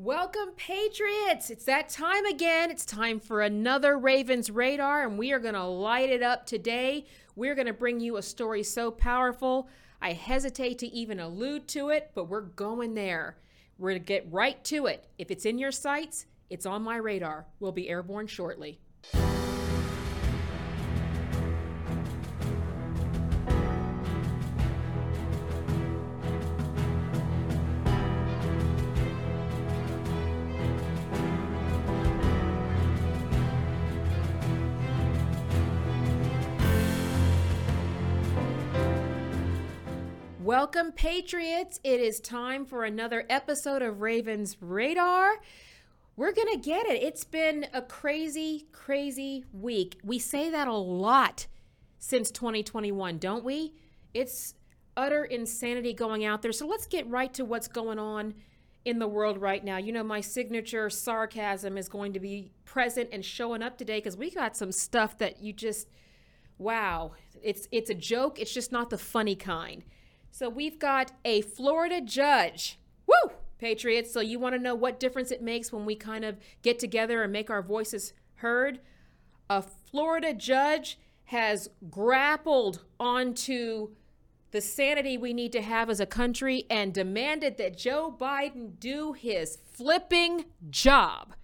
Welcome, Patriots! It's that time again. It's time for another Ravens Radar, and we are going to light it up today. We're going to bring you a story so powerful, I hesitate to even allude to it, but we're going there. We're going to get right to it. If it's in your sights, it's on my radar. We'll be airborne shortly. Welcome, Patriots. It is time for another episode of Ravens Radar. We're going to get it. It's been a crazy, crazy week. We say that a lot since 2021, don't we? It's utter insanity going out there. So let's get right to what's going on in the world right now. You know, my signature sarcasm is going to be present and showing up today because we got some stuff that you just wow. It's it's a joke. It's just not the funny kind. So we've got a Florida judge. Woo! Patriots. So you want to know what difference it makes when we kind of get together and make our voices heard? A Florida judge has grappled onto the sanity we need to have as a country and demanded that Joe Biden do his flipping job.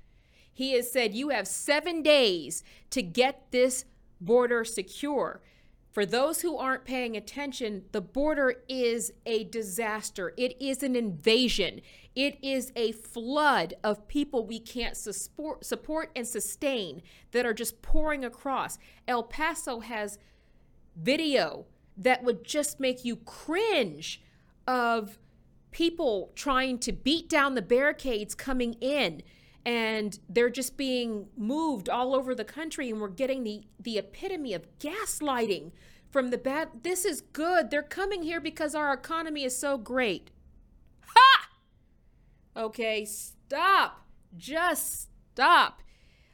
He has said, You have seven days to get this border secure. For those who aren't paying attention, the border is a disaster. It is an invasion. It is a flood of people we can't support, support and sustain that are just pouring across. El Paso has video that would just make you cringe of people trying to beat down the barricades coming in and they're just being moved all over the country and we're getting the the epitome of gaslighting from the bad this is good they're coming here because our economy is so great ha okay stop just stop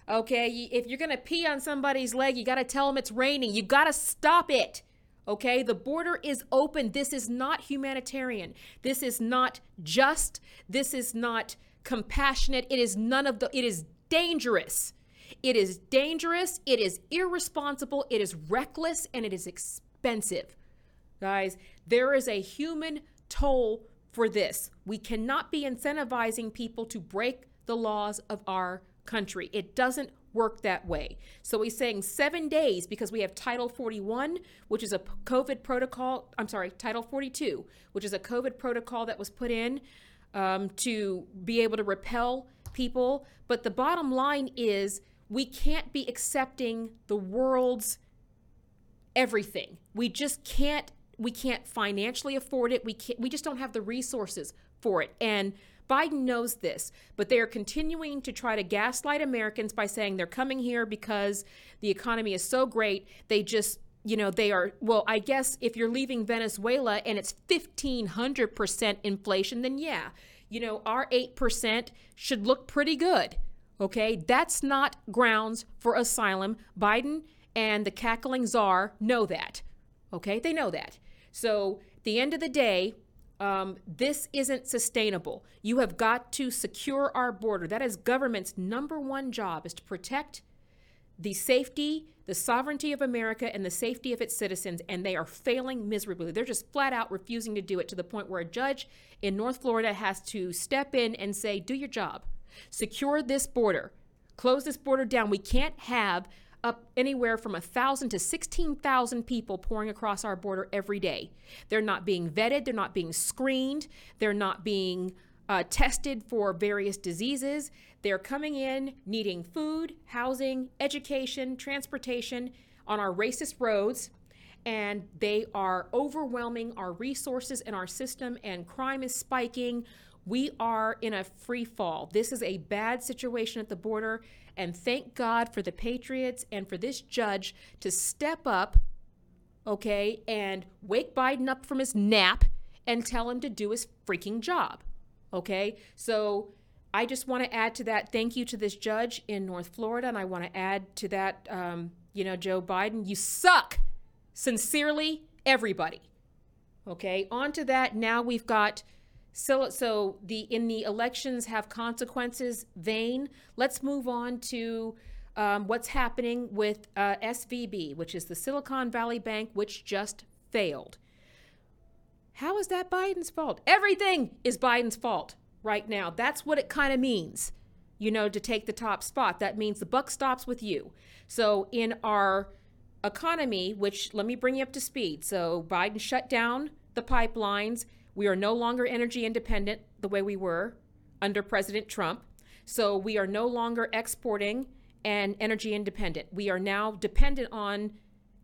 okay if you're gonna pee on somebody's leg you gotta tell them it's raining you gotta stop it Okay, the border is open. This is not humanitarian. This is not just. This is not compassionate. It is none of the, it is dangerous. It is dangerous. It is irresponsible. It is reckless and it is expensive. Guys, there is a human toll for this. We cannot be incentivizing people to break the laws of our country. It doesn't work that way. So he's saying seven days because we have Title 41, which is a COVID protocol. I'm sorry, Title 42, which is a COVID protocol that was put in um, to be able to repel people. But the bottom line is we can't be accepting the world's everything. We just can't we can't financially afford it. We can't we just don't have the resources for it. And Biden knows this, but they are continuing to try to gaslight Americans by saying they're coming here because the economy is so great. They just you know, they are, well, I guess if you're leaving Venezuela and it's 1500% inflation, then yeah, you know, our 8% should look pretty good. Okay. That's not grounds for asylum. Biden and the cackling czar know that. Okay. They know that. So, at the end of the day, um, this isn't sustainable. You have got to secure our border. That is government's number one job is to protect the safety, the sovereignty of America, and the safety of its citizens, and they are failing miserably. They're just flat out refusing to do it to the point where a judge in North Florida has to step in and say, Do your job, secure this border, close this border down. We can't have up anywhere from a thousand to 16,000 people pouring across our border every day. They're not being vetted, they're not being screened, they're not being uh, tested for various diseases. They're coming in needing food, housing, education, transportation on our racist roads, and they are overwhelming our resources and our system, and crime is spiking. We are in a free fall. This is a bad situation at the border, and thank God for the Patriots and for this judge to step up, okay, and wake Biden up from his nap and tell him to do his freaking job. Okay, so I just want to add to that thank you to this judge in North Florida, and I want to add to that, um, you know, Joe Biden, you suck. Sincerely, everybody. Okay, on to that. Now we've got So, so the in the elections have consequences vein. Let's move on to um, what's happening with uh, SVB, which is the Silicon Valley Bank, which just failed. How is that Biden's fault? Everything is Biden's fault right now. That's what it kind of means, you know, to take the top spot. That means the buck stops with you. So, in our economy, which let me bring you up to speed. So, Biden shut down the pipelines. We are no longer energy independent the way we were under President Trump. So, we are no longer exporting and energy independent. We are now dependent on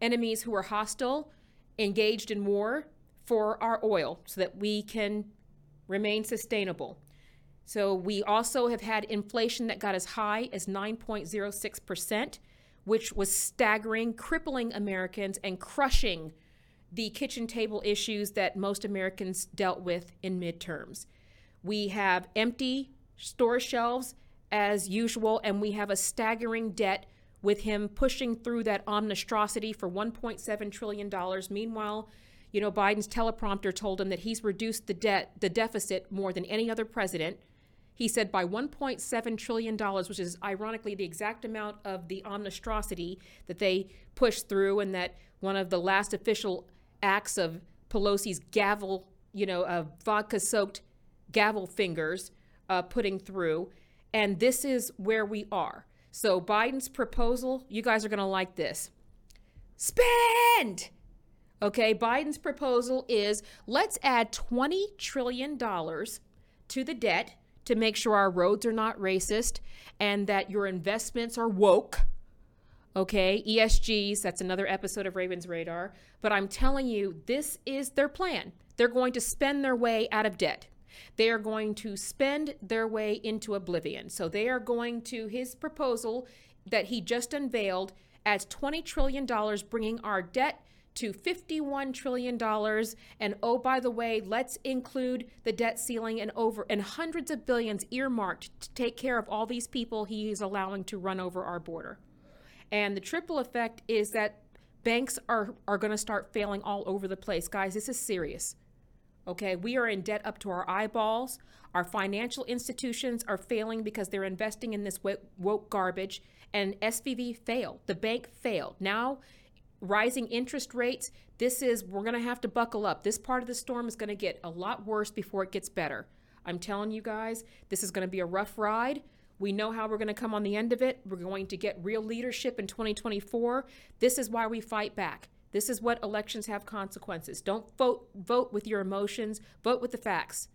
enemies who are hostile, engaged in war for our oil so that we can remain sustainable. So we also have had inflation that got as high as 9.06%, which was staggering, crippling Americans and crushing the kitchen table issues that most Americans dealt with in midterms. We have empty store shelves as usual, and we have a staggering debt with him pushing through that omnistrosity for $1.7 trillion. Meanwhile, you know, Biden's teleprompter told him that he's reduced the debt, the deficit more than any other president. He said by $1.7 trillion, which is ironically the exact amount of the omnistrosity that they pushed through, and that one of the last official acts of Pelosi's gavel, you know, uh, vodka soaked gavel fingers uh, putting through. And this is where we are. So, Biden's proposal, you guys are going to like this. Spend! Okay, Biden's proposal is let's add $20 trillion to the debt to make sure our roads are not racist and that your investments are woke. Okay, ESGs, that's another episode of Ravens Radar. But I'm telling you, this is their plan. They're going to spend their way out of debt. They are going to spend their way into oblivion. So they are going to, his proposal that he just unveiled as $20 trillion, bringing our debt to $51 trillion. And oh, by the way, let's include the debt ceiling and over and hundreds of billions earmarked to take care of all these people he is allowing to run over our border. And the triple effect is that banks are, are going to start failing all over the place. Guys, this is serious. Okay, we are in debt up to our eyeballs. Our financial institutions are failing because they're investing in this woke garbage. And SVB failed. The bank failed. Now, rising interest rates, this is, we're going to have to buckle up. This part of the storm is going to get a lot worse before it gets better. I'm telling you guys, this is going to be a rough ride. We know how we're going to come on the end of it. We're going to get real leadership in 2024. This is why we fight back. This is what elections have consequences. Don't vote vote with your emotions, vote with the facts.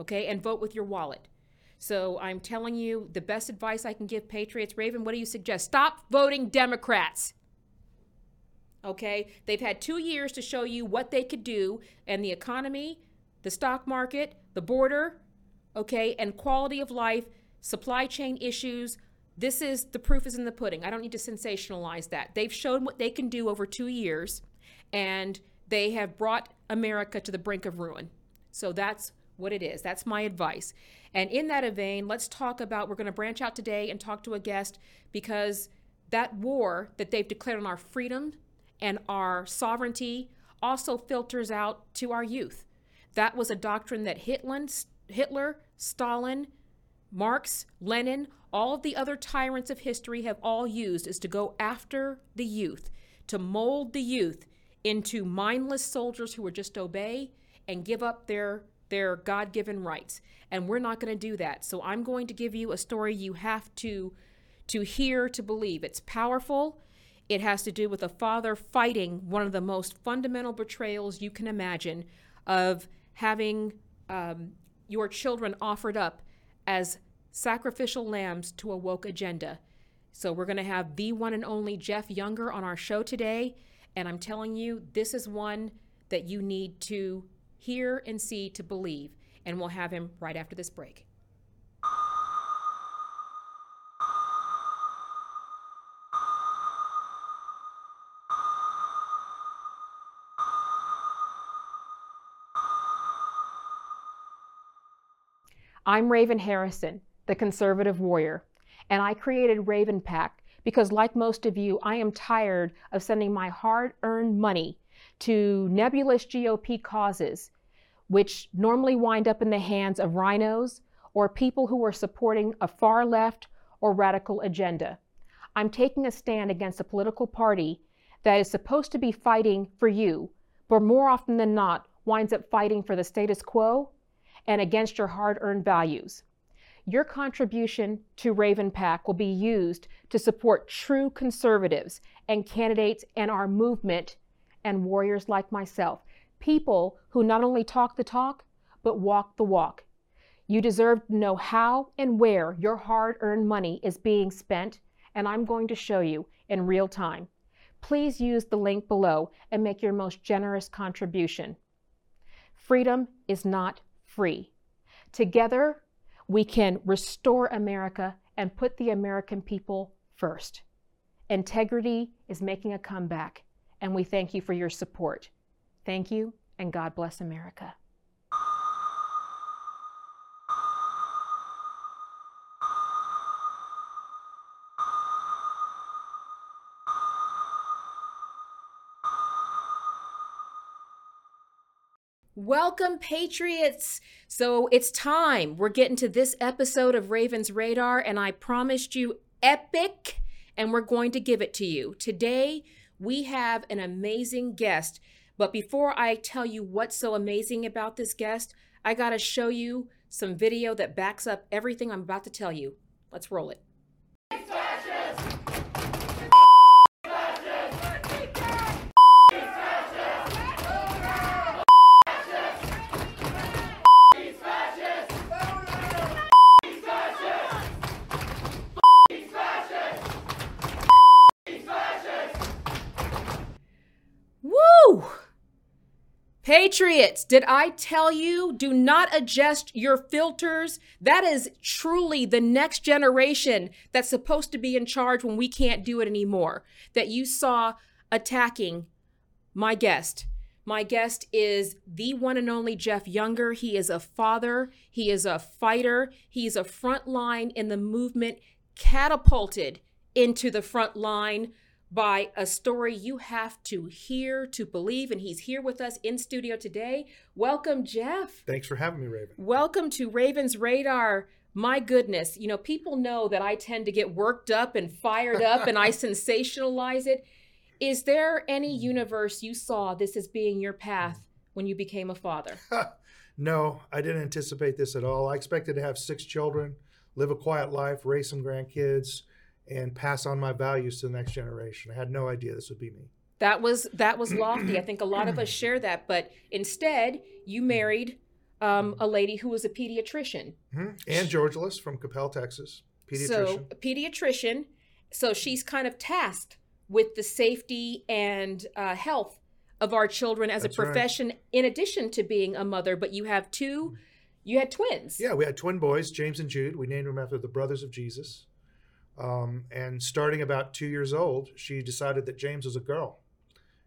Okay? And vote with your wallet. So I'm telling you the best advice I can give Patriots. Raven, what do you suggest? Stop voting Democrats. Okay? They've had 2 years to show you what they could do and the economy, the stock market, the border, okay, and quality of life, supply chain issues, this is the proof is in the pudding. I don't need to sensationalize that. They've shown what they can do over two years, and they have brought America to the brink of ruin. So that's what it is. That's my advice. And in that vein, let's talk about we're going to branch out today and talk to a guest because that war that they've declared on our freedom and our sovereignty also filters out to our youth. That was a doctrine that Hitler, Stalin, Marx, Lenin, all of the other tyrants of history have all used is to go after the youth, to mold the youth into mindless soldiers who would just obey and give up their their God-given rights. And we're not going to do that. So I'm going to give you a story you have to to hear to believe. It's powerful. It has to do with a father fighting one of the most fundamental betrayals you can imagine of having um, your children offered up as sacrificial lambs to a woke agenda. So we're going to have the one and only Jeff Younger on our show today. And I'm telling you, this is one that you need to hear and see to believe. And we'll have him right after this break. I'm Raven Harrison the conservative warrior. And I created Raven PAC because, like most of you, I am tired of sending my hard earned money to nebulous GOP causes which normally wind up in the hands of rhinos or people who are supporting a far left or radical agenda. I'm taking a stand against a political party that is supposed to be fighting for you, but more often than not winds up fighting for the status quo and against your hard earned values. Your contribution to Raven PAC will be used to support true conservatives and candidates and our movement and warriors like myself, people who not only talk the talk, but walk the walk. You deserve to know how and where your hard earned money is being spent, and I'm going to show you in real time. Please use the link below and make your most generous contribution. Freedom is not free. Together, we can restore America and put the American people first. Integrity is making a comeback, and we thank you for your support. Thank you, and God bless America. Welcome, Patriots! So it's time. We're getting to this episode of Ravens Radar, and I promised you epic, and we're going to give it to you. Today, we have an amazing guest. But before I tell you what's so amazing about this guest, I got to show you some video that backs up everything I'm about to tell you. Let's roll it. Patriots, did I tell you? Do not adjust your filters. That is truly the next generation that's supposed to be in charge when we can't do it anymore. That you saw attacking my guest. My guest is the one and only Jeff Younger. He is a father, he is a fighter, he's a front line in the movement, catapulted into the front line by a story you have to hear to believe. And he's here with us in studio today. Welcome, Jeff. Thanks for having me, Raven. Welcome to Raven's Radar. My goodness, you know, people know that I tend to get worked up and fired up and I sensationalize it. Is there any universe you saw this as being your path when you became a father? no, I didn't anticipate this at all. I expected to have six children, live a quiet life, raise some grandkids, and pass on my values to the next generation. I had no idea this would be me. That was that was lofty. I think a lot of us share that, but instead, you married um, a lady who was a pediatrician. Mm-hmm. Anne Georgulas from Coppell, Texas. Pediatrician. So, a pediatrician. So she's kind of tasked with the safety and uh, health of our children as That's a profession, right. in addition to being a mother. But you have two, you had twins. Yeah, we had twin boys, James and Jude. We named them after the brothers of Jesus. Um, and starting about two years old, she decided that James was a girl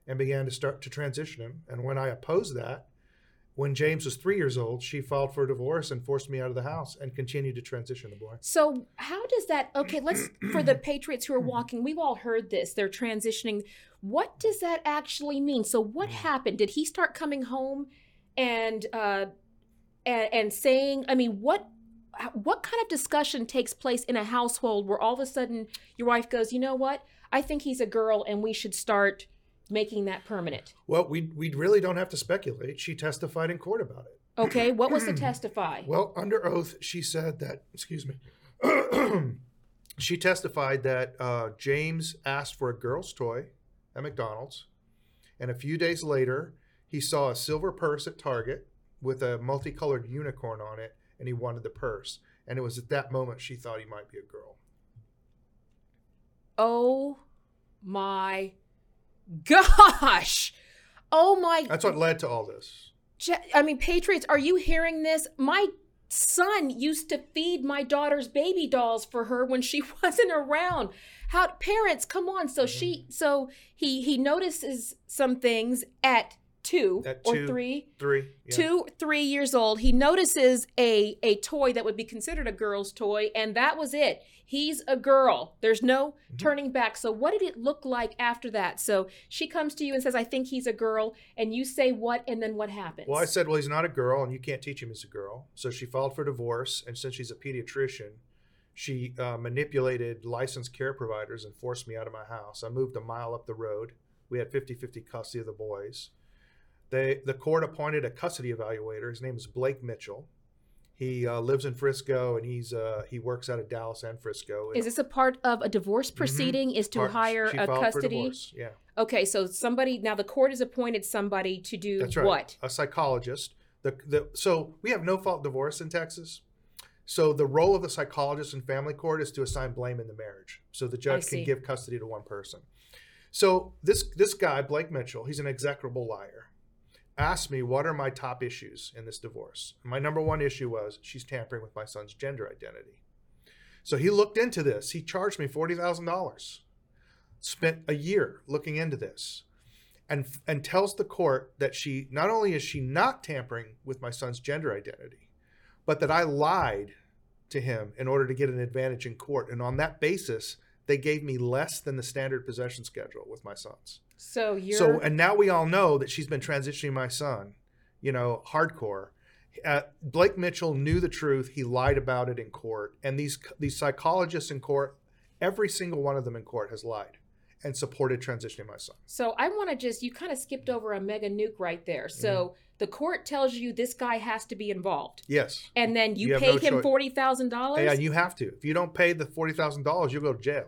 and began to start to transition him. And when I opposed that, when James was three years old, she filed for a divorce and forced me out of the house and continued to transition the boy. So, how does that, okay, let's, for the Patriots who are walking, we've all heard this, they're transitioning. What does that actually mean? So, what mm. happened? Did he start coming home and, uh, and, and saying, I mean, what what kind of discussion takes place in a household where all of a sudden your wife goes, you know what? I think he's a girl and we should start making that permanent? Well, we, we really don't have to speculate. She testified in court about it. Okay. What was the testify? Well, under oath, she said that, excuse me, she testified that uh, James asked for a girl's toy at McDonald's. And a few days later, he saw a silver purse at Target with a multicolored unicorn on it and he wanted the purse. And it was at that moment she thought he might be a girl. Oh my gosh. Oh my. That's what led to all this. I mean, Patriots, are you hearing this? My son used to feed my daughter's baby dolls for her when she wasn't around. How parents, come on. So mm-hmm. she so he he notices some things at two At or two, three, Three. yeah. two, three years old. He notices a a toy that would be considered a girl's toy, and that was it. He's a girl. There's no Mm-hmm. turning back. So what did it look like after that? So she comes to you and says, "I think he's a girl," and you say what, and then what happens? Well, I said, well, he's not a girl, and you can't teach him he's a girl. So she filed for divorce, and since she's a pediatrician, she uh, manipulated licensed care providers and forced me out of my house. I moved a mile up the road. We had 50-50 custody of the boys. They, the court appointed a custody evaluator. His name is Blake Mitchell. He uh, lives in Frisco, and he's uh, he works out of Dallas and Frisco. Is this a part of a divorce proceeding? Is to Part- hire a custody? divorce, Yeah. Okay, so somebody now the court has appointed somebody to do right. what? A psychologist. The, the so we have no fault divorce in Texas. So the role of the psychologist in family court is to assign blame in the marriage. So the judge can give custody to one person. So this this guy Blake Mitchell, he's an execrable liar. Asked me what are my top issues in this divorce. My number one issue was she's tampering with my son's gender identity. So he looked into this. He charged me forty thousand dollars. Spent a year looking into this and and tells the court that she not only is she not tampering with my son's gender identity, but that I lied to him in order to get an advantage in court. And on that basis, they gave me less than the standard possession schedule with my sons. So you're So and now we all know that she's been transitioning my son, you know, hardcore. Uh, Blake Mitchell knew the truth. He lied about it in court, and these these psychologists in court, every single one of them in court has lied and supported transitioning my son. So I want to just you kind of skipped over a mega nuke right there. Mm-hmm. So the court tells you this guy has to be involved. Yes. And then you, You pay no him choice. forty thousand dollars. Yeah, you have to. If you don't pay the forty thousand dollars, you'll go to jail.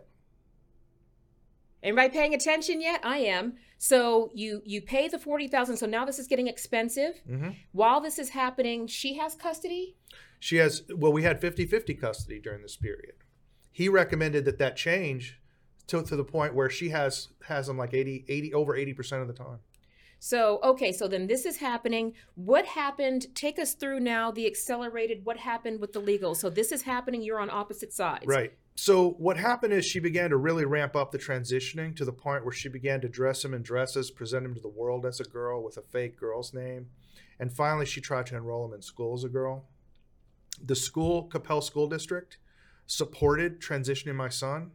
Anybody paying attention yet? I am. So you you pay the forty thousand. So now this is getting expensive. hmm While this is happening, she has custody. She has. Well, we had 50-50 custody during this period. He recommended that that change to, to the point where she has has him like 80, 80 over eighty percent of the time. So okay, so then this is happening. What happened? Take us through now the accelerated. What happened with the legal? So this is happening. You're on opposite sides. Right. So what happened is she began to really ramp up the transitioning to the point where she began to dress him in dresses, present him to the world as a girl with a fake girl's name, and finally she tried to enroll him in school as a girl. The school, Coppell School District, supported transitioning my son,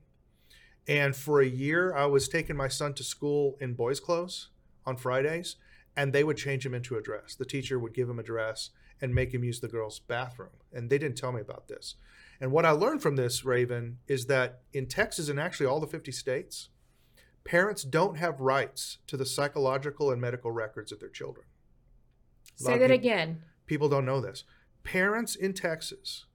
and for a year I was taking my son to school in boys' clothes on Fridays, and they would change him into a dress. The teacher would give him a dress and make him use the girls' bathroom, and they didn't tell me about this. And what I learned from this, Raven, is that in Texas and actually all the 50 states, parents don't have rights to the psychological and medical records of their children. Say that peop- again. People don't know this. Parents in Texas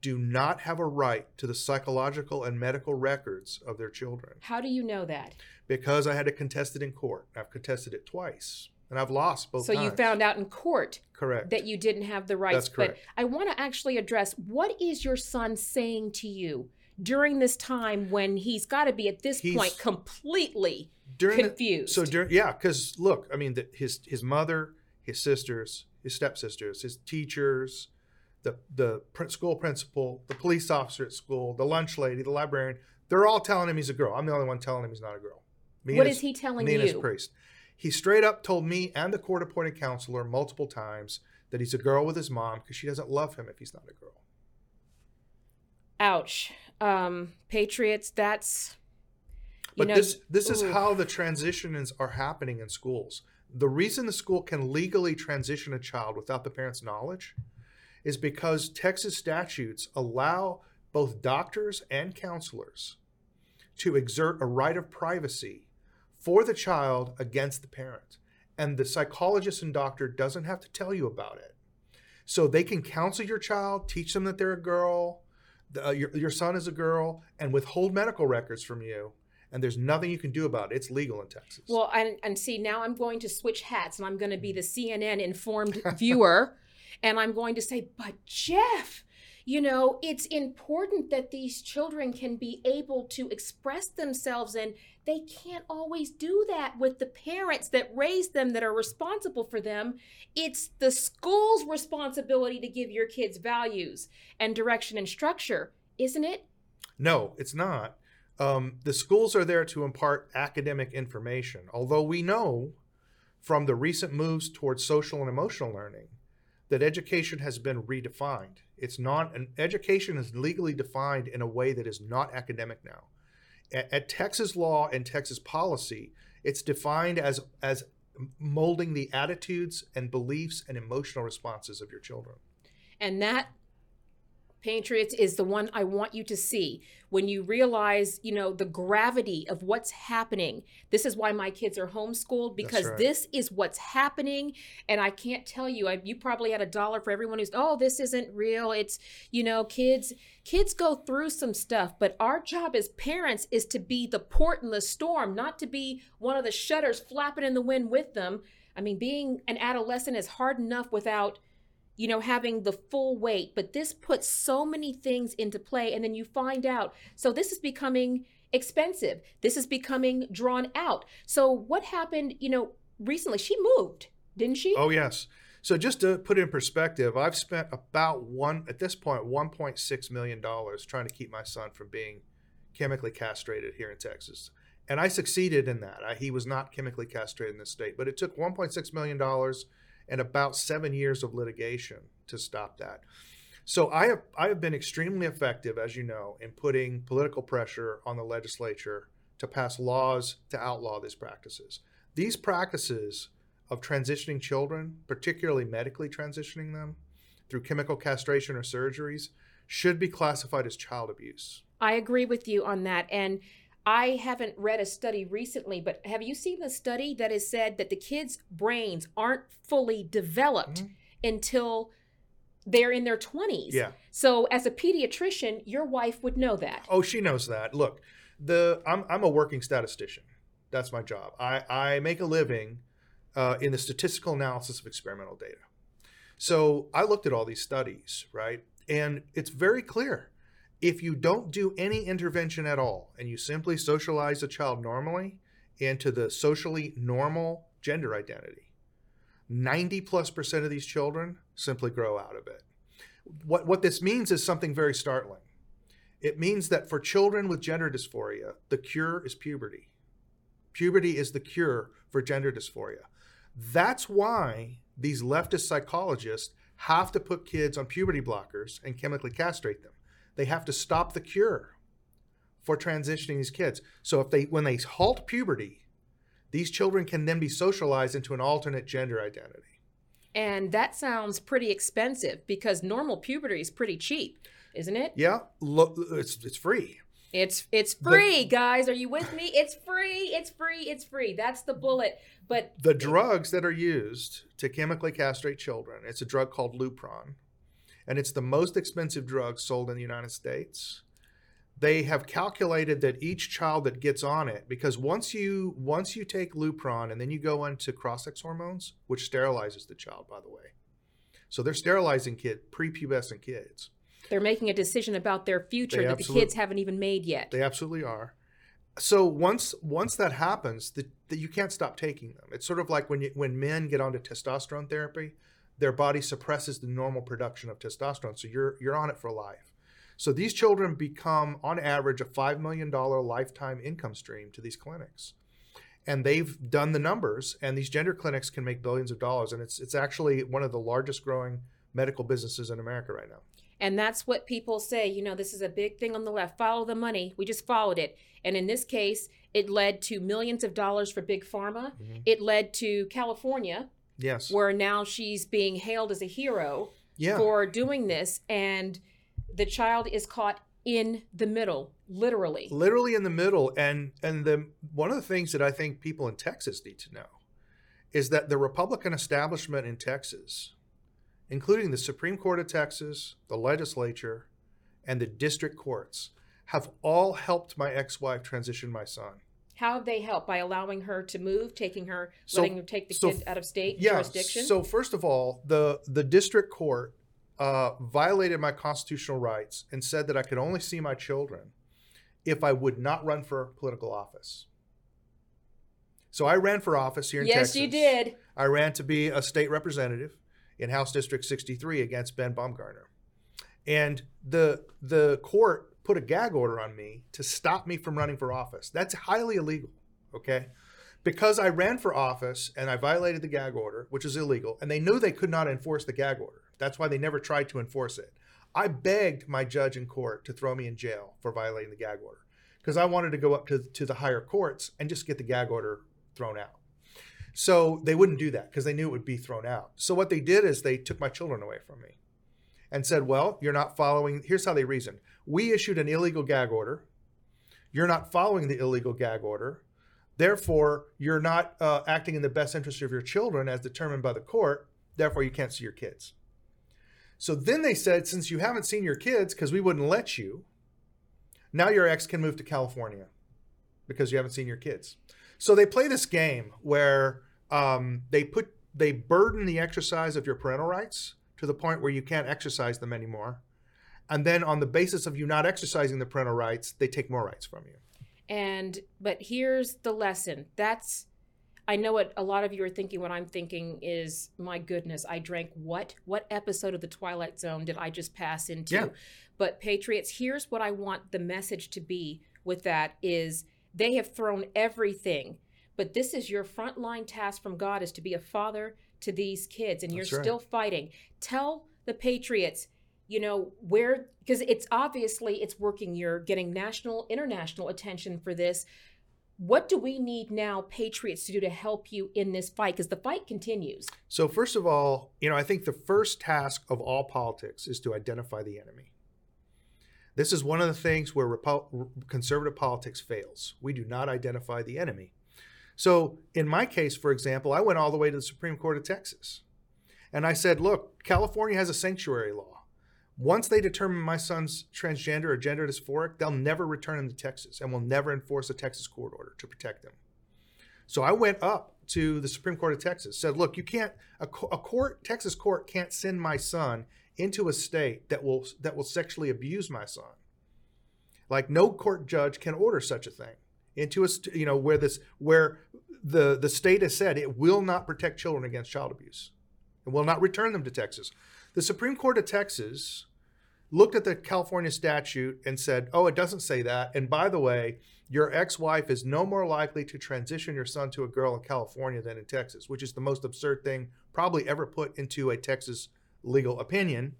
do not have a right to the psychological and medical records of their children How do you know that? because I had to contest it in court. I've contested it twice and I've lost both so times. you found out in court correct. that you didn't have the rights. That's correct. But I want to actually address what is your son saying to you during this time when he's got to be at this He's- point completely During the- confused. So during yeah, because look, I mean, the, his his mother, his sisters, his stepsisters, his teachers, the the school principal, the police officer at school, the lunch lady, the librarian, they're all telling him he's a girl. I'm the only one telling him he's not a girl. Me what is his- he telling me and his priest. He straight up told me and the court appointed counselor multiple times that he's a girl with his mom because she doesn't love him if he's not a girl. Ouch. Um, Patriots, that's But know, this this is how the transitions are happening in schools. The reason the school can legally transition a child without the parent's knowledge is because Texas statutes allow both doctors and counselors to exert a right of privacy for the child against the parent. And the psychologist and doctor doesn't have to tell you about it. So they can counsel your child, teach them that they're a girl, the, uh, your, your son is a girl, and withhold medical records from you. And there's nothing you can do about it. It's legal in Texas. Well, and, and see, now I'm going to switch hats and I'm going to be the CNN informed viewer. And I'm going to say, but Jeff, you know, it's important that these children can be able to express themselves, and they can't always do that with the parents that raise them that are responsible for them. It's the school's responsibility to give your kids values and direction and structure, isn't it? No, it's not. Um, the schools are there to impart academic information, although we know from the recent moves towards social and emotional learning that education has been redefined. It's not an education is legally defined in a way that is not academic now. At, at Texas law and Texas policy, it's defined as as molding the attitudes and beliefs and emotional responses of your children. And that Patriots is the one I want you to see when you realize, you know, the gravity of what's happening. This is why my kids are homeschooled because right. this is what's happening. And I can't tell you, I, you probably had a dollar for everyone who's, oh, this isn't real. It's, you know, kids, kids go through some stuff, but our job as parents is to be the port in the storm, not to be one of the shutters flapping in the wind with them. I mean, being an adolescent is hard enough without you know, having the full weight, but this puts so many things into play. And then you find out, so this is becoming expensive. This is becoming drawn out. So, what happened, you know, recently? She moved, didn't she? Oh, yes. So, just to put in perspective, I've spent about one, at this point, 1.6 million trying to keep my son from being chemically castrated here in Texas. And I succeeded in that. I, he was not chemically castrated in this state, but it took $1.6 million and about seven years of litigation to stop that. So I have I have been extremely effective, as you know, in putting political pressure on the legislature to pass laws to outlaw these practices. These practices of transitioning children, particularly medically transitioning them through chemical castration or surgeries, should be classified as child abuse. I agree with you on that. And I haven't read a study recently, but have you seen the study that has said that the kids' brains aren't fully developed mm-hmm. until they're in their 20s? Yeah. So as a pediatrician, your wife would know that. Oh, she knows that. Look, the I'm I'm a working statistician. That's my job. I I make a living uh, in the statistical analysis of experimental data. So I looked at all these studies, right? And it's very clear if you don't do any intervention at all and you simply socialize a child normally into the socially normal gender identity, 90 plus percent of these children simply grow out of it. What, what this means is something very startling. It means that for children with gender dysphoria, the cure is puberty. Puberty is the cure for gender dysphoria. That's why these leftist psychologists have to put kids on puberty blockers and chemically castrate them they have to stop the cure for transitioning these kids. So if they when they halt puberty, these children can then be socialized into an alternate gender identity. And that sounds pretty expensive because normal puberty is pretty cheap, isn't it? Yeah, look, it's it's free. It's it's free, the, guys. Are you with me? It's free. It's free. It's free. That's the bullet. But the drugs that are used to chemically castrate children, it's a drug called Lupron and it's the most expensive drug sold in the United States. They have calculated that each child that gets on it, because once you once you take Lupron and then you go into cross-sex hormones, which sterilizes the child, by the way. So they're sterilizing kid prepubescent kids. They're making a decision about their future they that the kids haven't even made yet. They absolutely are. So once once that happens, that you can't stop taking them. It's sort of like when you, when men get onto testosterone therapy their body suppresses the normal production of testosterone. So you're you're on it for life. So these children become, on average, a five million dollar lifetime income stream to these clinics, and they've done the numbers. And these gender clinics can make billions of dollars, and it's it's actually one of the largest growing medical businesses in America right now. And that's what people say. You know, this is a big thing on the left. Follow the money. We just followed it. And in this case, it led to millions of dollars for big pharma. Mm-hmm. It led to California Yes. Where now she's being hailed as a hero yeah. for doing this. And the child is caught in the middle, literally. Literally in the middle. And and the one of the things that I think people in Texas need to know is that the Republican establishment in Texas, including the Supreme Court of Texas, the legislature, and the district courts, have all helped my ex-wife transition my son. How have they helped by allowing her to move, taking her, so, letting her take the so, kid out of state yeah, jurisdiction? So first of all, the the district court uh, violated my constitutional rights and said that I could only see my children if I would not run for political office. So I ran for office here in yes, Texas. Yes, you did. I ran to be a state representative in House District 63 against Ben Bumgarner. And the the court put a gag order on me to stop me from running for office. That's highly illegal, okay? because I ran for office and I violated the gag order, which is illegal, and they knew they could not enforce the gag order. That's why they never tried to enforce it. I begged my judge in court to throw me in jail for violating the gag order because I wanted to go up to, to the higher courts and just get the gag order thrown out. So they wouldn't do that because they knew it would be thrown out. So what they did is they took my children away from me and said, Well, you're not following. Here's how they reasoned we issued an illegal gag order. You're not following the illegal gag order. Therefore, you're not uh, acting in the best interest of your children as determined by the court. Therefore, you can't see your kids. So then they said, since you haven't seen your kids because we wouldn't let you, now your ex can move to California because you haven't seen your kids. So they play this game where um, they put they burden the exercise of your parental rights to the point where you can't exercise them anymore, and then on the basis of you not exercising the parental rights, they take more rights from you. And but here's the lesson. That's I know what a lot of you are thinking. What I'm thinking is, my goodness, I drank what? What episode of the Twilight Zone did I just pass into? Yeah. But Patriots, here's what I want the message to be with that is they have thrown everything. But this is your frontline task from God is to be a father to these kids, and That's you're right. still fighting. Tell the Patriots, you know, where because it's obviously it's working. You're getting national, international attention for this. What do we need now, Patriots, to do to help you in this fight? Because the fight continues. So first of all, you know, I think the first task of all politics is to identify the enemy. This is one of the things where Repo- conservative politics fails. We do not identify the enemy. So, in my case, for example, I went all the way to the Supreme Court of Texas. And I said, look, California has a sanctuary law. Once they determine my son's transgender or gender dysphoric, they'll never return him to Texas and will never enforce a Texas court order to protect him. So I went up to the Supreme Court of Texas, said, look, you can't, a, a court, Texas court can't send my son into a state that will that will sexually abuse my son. Like no court judge can order such a thing into a you know where this where the the state has said it will not protect children against child abuse and will not return them to Texas. The Supreme Court of Texas looked at the California statute and said, "Oh, it doesn't say that." And by the way, your ex-wife is no more likely to transition your son to a girl in California than in Texas, which is the most absurd thing probably ever put into a Texas legal opinion.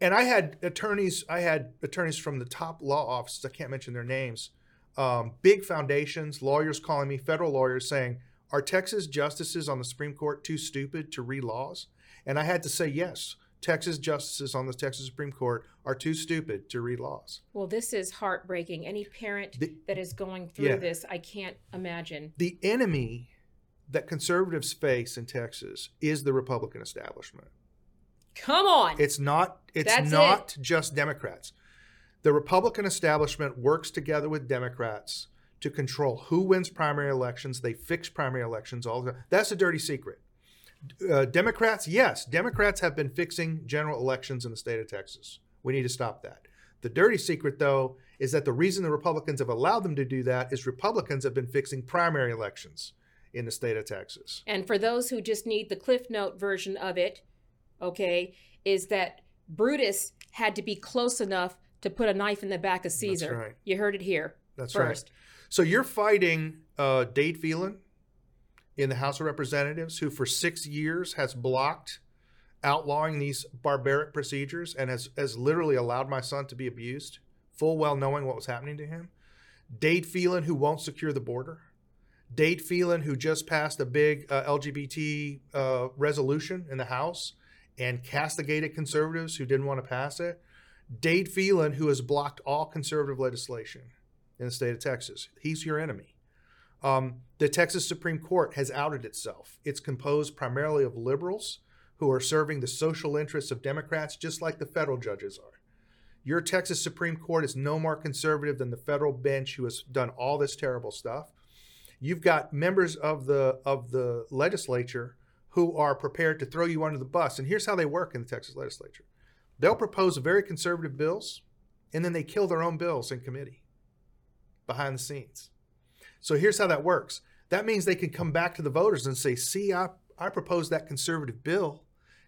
And I had attorneys, I had attorneys from the top law offices, I can't mention their names, um, big foundations, lawyers calling me, federal lawyers saying, Are Texas justices on the Supreme Court too stupid to read laws? And I had to say, Yes, Texas justices on the Texas Supreme Court are too stupid to read laws. Well, this is heartbreaking. Any parent The- that is going through Yeah. this, I can't imagine. The enemy that conservatives face in Texas is the Republican establishment. Come on. It's not it's That's not just Democrats. The Republican establishment works together with Democrats to control who wins primary elections. They fix primary elections all the time. That's a dirty secret. Uh, Democrats, yes, Democrats have been fixing general elections in the state of Texas. We need to stop that. The dirty secret, though, is that the reason the Republicans have allowed them to do that is Republicans have been fixing primary elections in the state of Texas. And for those who just need the Cliff Note version of it, okay, is that Brutus had to be close enough to put a knife in the back of Caesar. right. You heard it here That's first. right. So you're fighting uh, Dade Phelan in the House of Representatives, who for six years has blocked outlawing these barbaric procedures and has, has literally allowed my son to be abused, full well knowing what was happening to him. Dade Phelan, who won't secure the border. Dade Phelan, who just passed a big uh, LGBT uh, resolution in the House and castigated conservatives who didn't want to pass it. Dade Phelan, who has blocked all conservative legislation in the state of Texas. He's your enemy. Um, the Texas Supreme Court has outed itself. It's composed primarily of liberals who are serving the social interests of Democrats, just like the federal judges are. Your Texas Supreme Court is no more conservative than the federal bench who has done all this terrible stuff. You've got members of the of the legislature who are prepared to throw you under the bus. And here's how they work in the Texas legislature. They'll propose very conservative bills, and then they kill their own bills in committee behind the scenes. So here's how that works. That means they can come back to the voters and say, see, I, I proposed that conservative bill.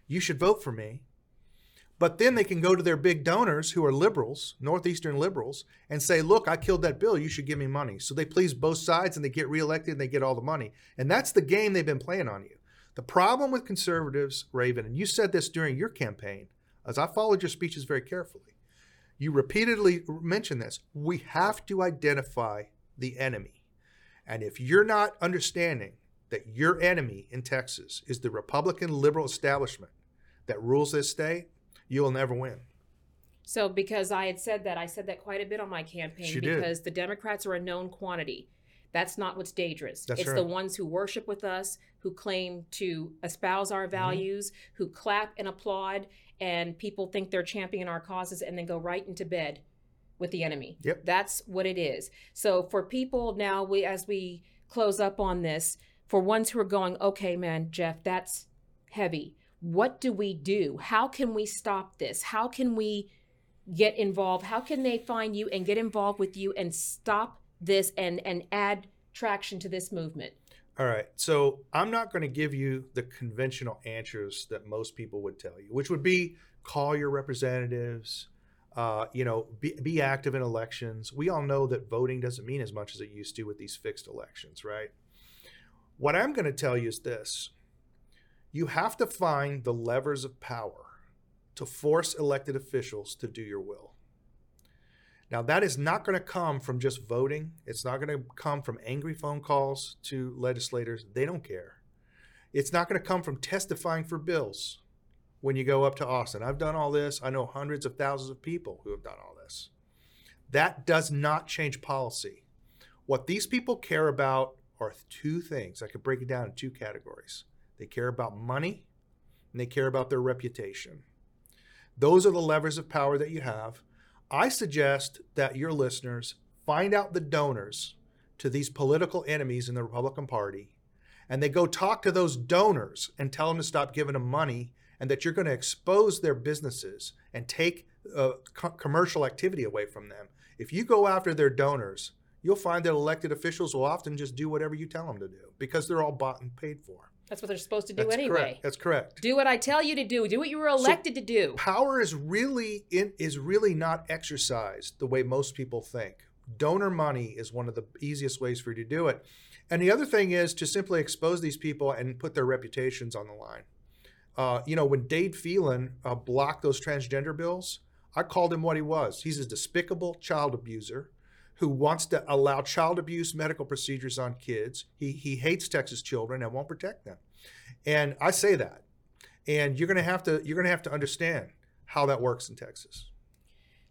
You should vote for me. But then they can go to their big donors who are liberals, Northeastern liberals, and say, look, I killed that bill. You should give me money. So they please both sides and they get reelected and they get all the money. And that's the game they've been playing on you. The problem with conservatives, Raven, and you said this during your campaign, as I followed your speeches very carefully, you repeatedly mentioned this. We have to identify the enemy. And if you're not understanding that your enemy in Texas is the Republican liberal establishment that rules this state, you will never win. So, because I had said that, I said that quite a bit on my campaign She did. because the Democrats are a known quantity. That's not what's dangerous. That's it's right. the ones who worship with us, who claim to espouse our Mm-hmm. values, who clap and applaud, and people think they're championing our causes and then go right into bed with the enemy. Yep. That's what it is. So for people now, we as we close up on this, for ones who are going, okay, man, Jeff, that's heavy. What do we do? How can we stop this? How can we get involved? How can they find you and get involved with you and stop this and and add traction to this movement? All right. So I'm not going to give you the conventional answers that most people would tell you, which would be call your representatives, uh, you know, be, be active in elections. We all know that voting doesn't mean as much as it used to with these fixed elections, right? What I'm going to tell you is this you have to find the levers of power to force elected officials to do your will. Now, that is not going to come from just voting. It's not going to come from angry phone calls to legislators. They don't care. It's not going to come from testifying for bills when you go up to Austin. I've done all this. I know hundreds of thousands of people who have done all this. That does not change policy. What these people care about are two things. I could break it down in two categories they care about money and they care about their reputation. Those are the levers of power that you have. I suggest that your listeners find out the donors to these political enemies in the Republican Party and they go talk to those donors and tell them to stop giving them money and that you're going to expose their businesses and take uh, co- commercial activity away from them. If you go after their donors, you'll find that elected officials will often just do whatever you tell them to do because they're all bought and paid for. That's what they're supposed to do That's anyway. correct. That's correct. Do what I tell you to do. Do what you were elected to do. power is really in, is really not exercised the way most people think. Donor money is one of the easiest ways for you to do it. And the other thing is to simply expose these people and put their reputations on the line. Uh, you know, when Dade Phelan uh, blocked those transgender bills, I called him what he was. He's a despicable child abuser who wants to allow child abuse medical procedures on kids. He, he hates Texas children and won't protect them. And I say that and you're going to have to you're going to have to understand how that works in Texas.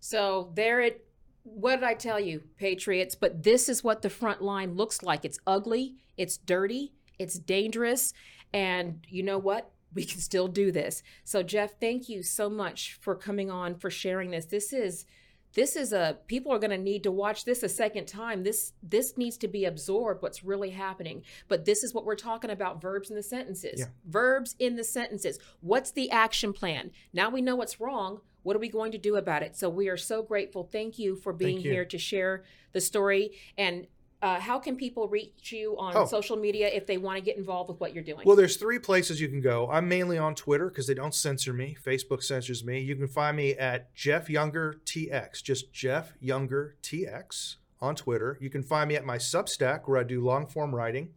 So there it what did I tell you, patriots? But this is what the front line looks like. It's ugly, it's dirty, it's dangerous, and you know what? We can still do this. So Jeff, thank you so much for coming on for sharing this. This is this is a people are going to need to watch this a second time. This this needs to be absorbed what's really happening. But this is what we're talking about verbs in the sentences. Yeah. verbs in the sentences. What's the action plan? Now we know what's wrong. What are we going to do about it? So we are so grateful. Thank you for being you. here to share the story. And uh, how can people reach you on Oh. social media if they want to get involved with what you're doing Well, there's three places you can go. I'm mainly on Twitter because they don't censor me. Facebook censors me. You can find me at Jeff Younger TX, just Jeff Younger TX on Twitter. You can find me at my Substack where I do long form writing.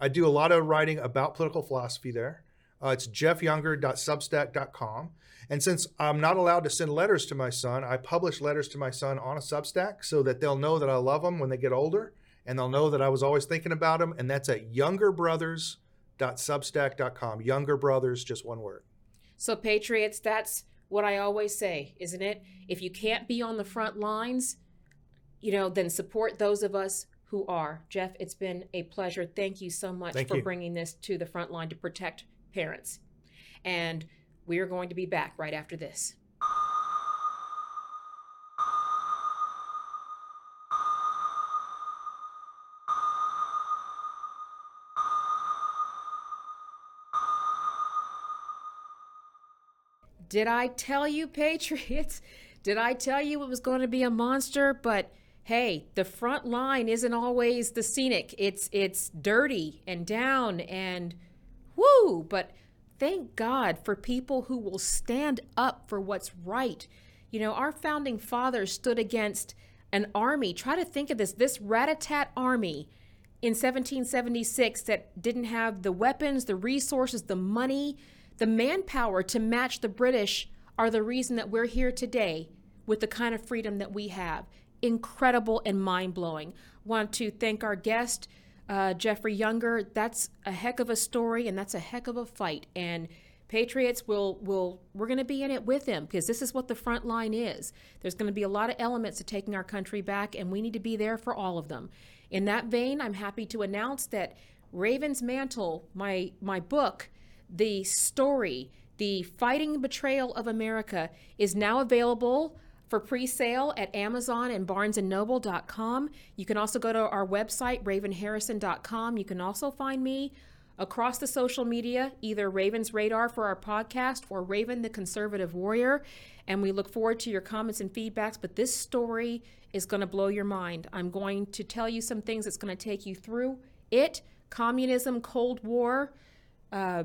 I do a lot of writing about political philosophy there. Uh, it's jeffyounger.substack.com. And since I'm not allowed to send letters to my son, I publish letters to my son on a Substack so that they'll know that I love them when they get older and they'll know that I was always thinking about them. And that's at youngerbrothers.substack.com. Younger Brothers, just one word. So, Patriots, that's what I always say, isn't it? If you can't be on the front lines, you know, then support those of us who are. Jeff, it's been a pleasure. Thank you so much Thank for you. bringing this to the front line to protect parents. And we are going to be back right after this. Did I tell you, Patriots? Did I tell you it was going to be a monster? But hey, the front line isn't always the scenic. It's it's dirty and down and whoo. But thank God for people who will stand up for what's right. You know, our founding fathers stood against an army. Try to think of this this rat a tat army in 1776 that didn't have the weapons, the resources, the money, the manpower to match the British are the reason that we're here today with the kind of freedom that we have. Incredible and mind blowing. Want to thank our guest, uh, Jeffrey Younger. That's a heck of a story and that's a heck of a fight. And Patriots will will we're going to be in it with him because this is what the front line is. There's going to be a lot of elements to taking our country back, and we need to be there for all of them. In that vein, I'm happy to announce that Raven's Mantle, my my book, the story, the fighting betrayal of America, is now available for pre-sale at Amazon and BarnesandNoble.com. You can also go to our website, RavenHarrison.com. You can also find me across the social media, either Raven's Radar for our podcast or Raven the Conservative Warrior. And we look forward to your comments and feedbacks. But this story is going to blow your mind. I'm going to tell you some things that's going to take you through it communism, Cold War. Uh,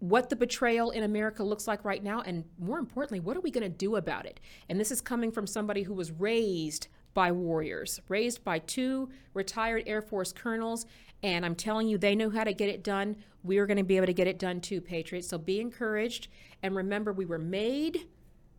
what the betrayal in America looks like right now, and more importantly, what are we going to do about it? And this is coming from somebody who was raised by warriors, raised by two retired Air Force colonels. And I'm telling you, they know how to get it done. We are going to be able to get it done too, Patriots. So be encouraged. And remember, we were made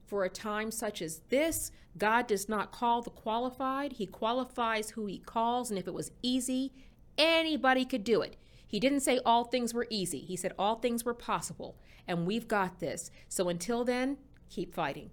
for a time such as this. God does not call the qualified, He qualifies who He calls. And if it was easy, anybody could do it. He didn't say all things were easy, He said all things were possible. And we've got this. So until then, keep fighting.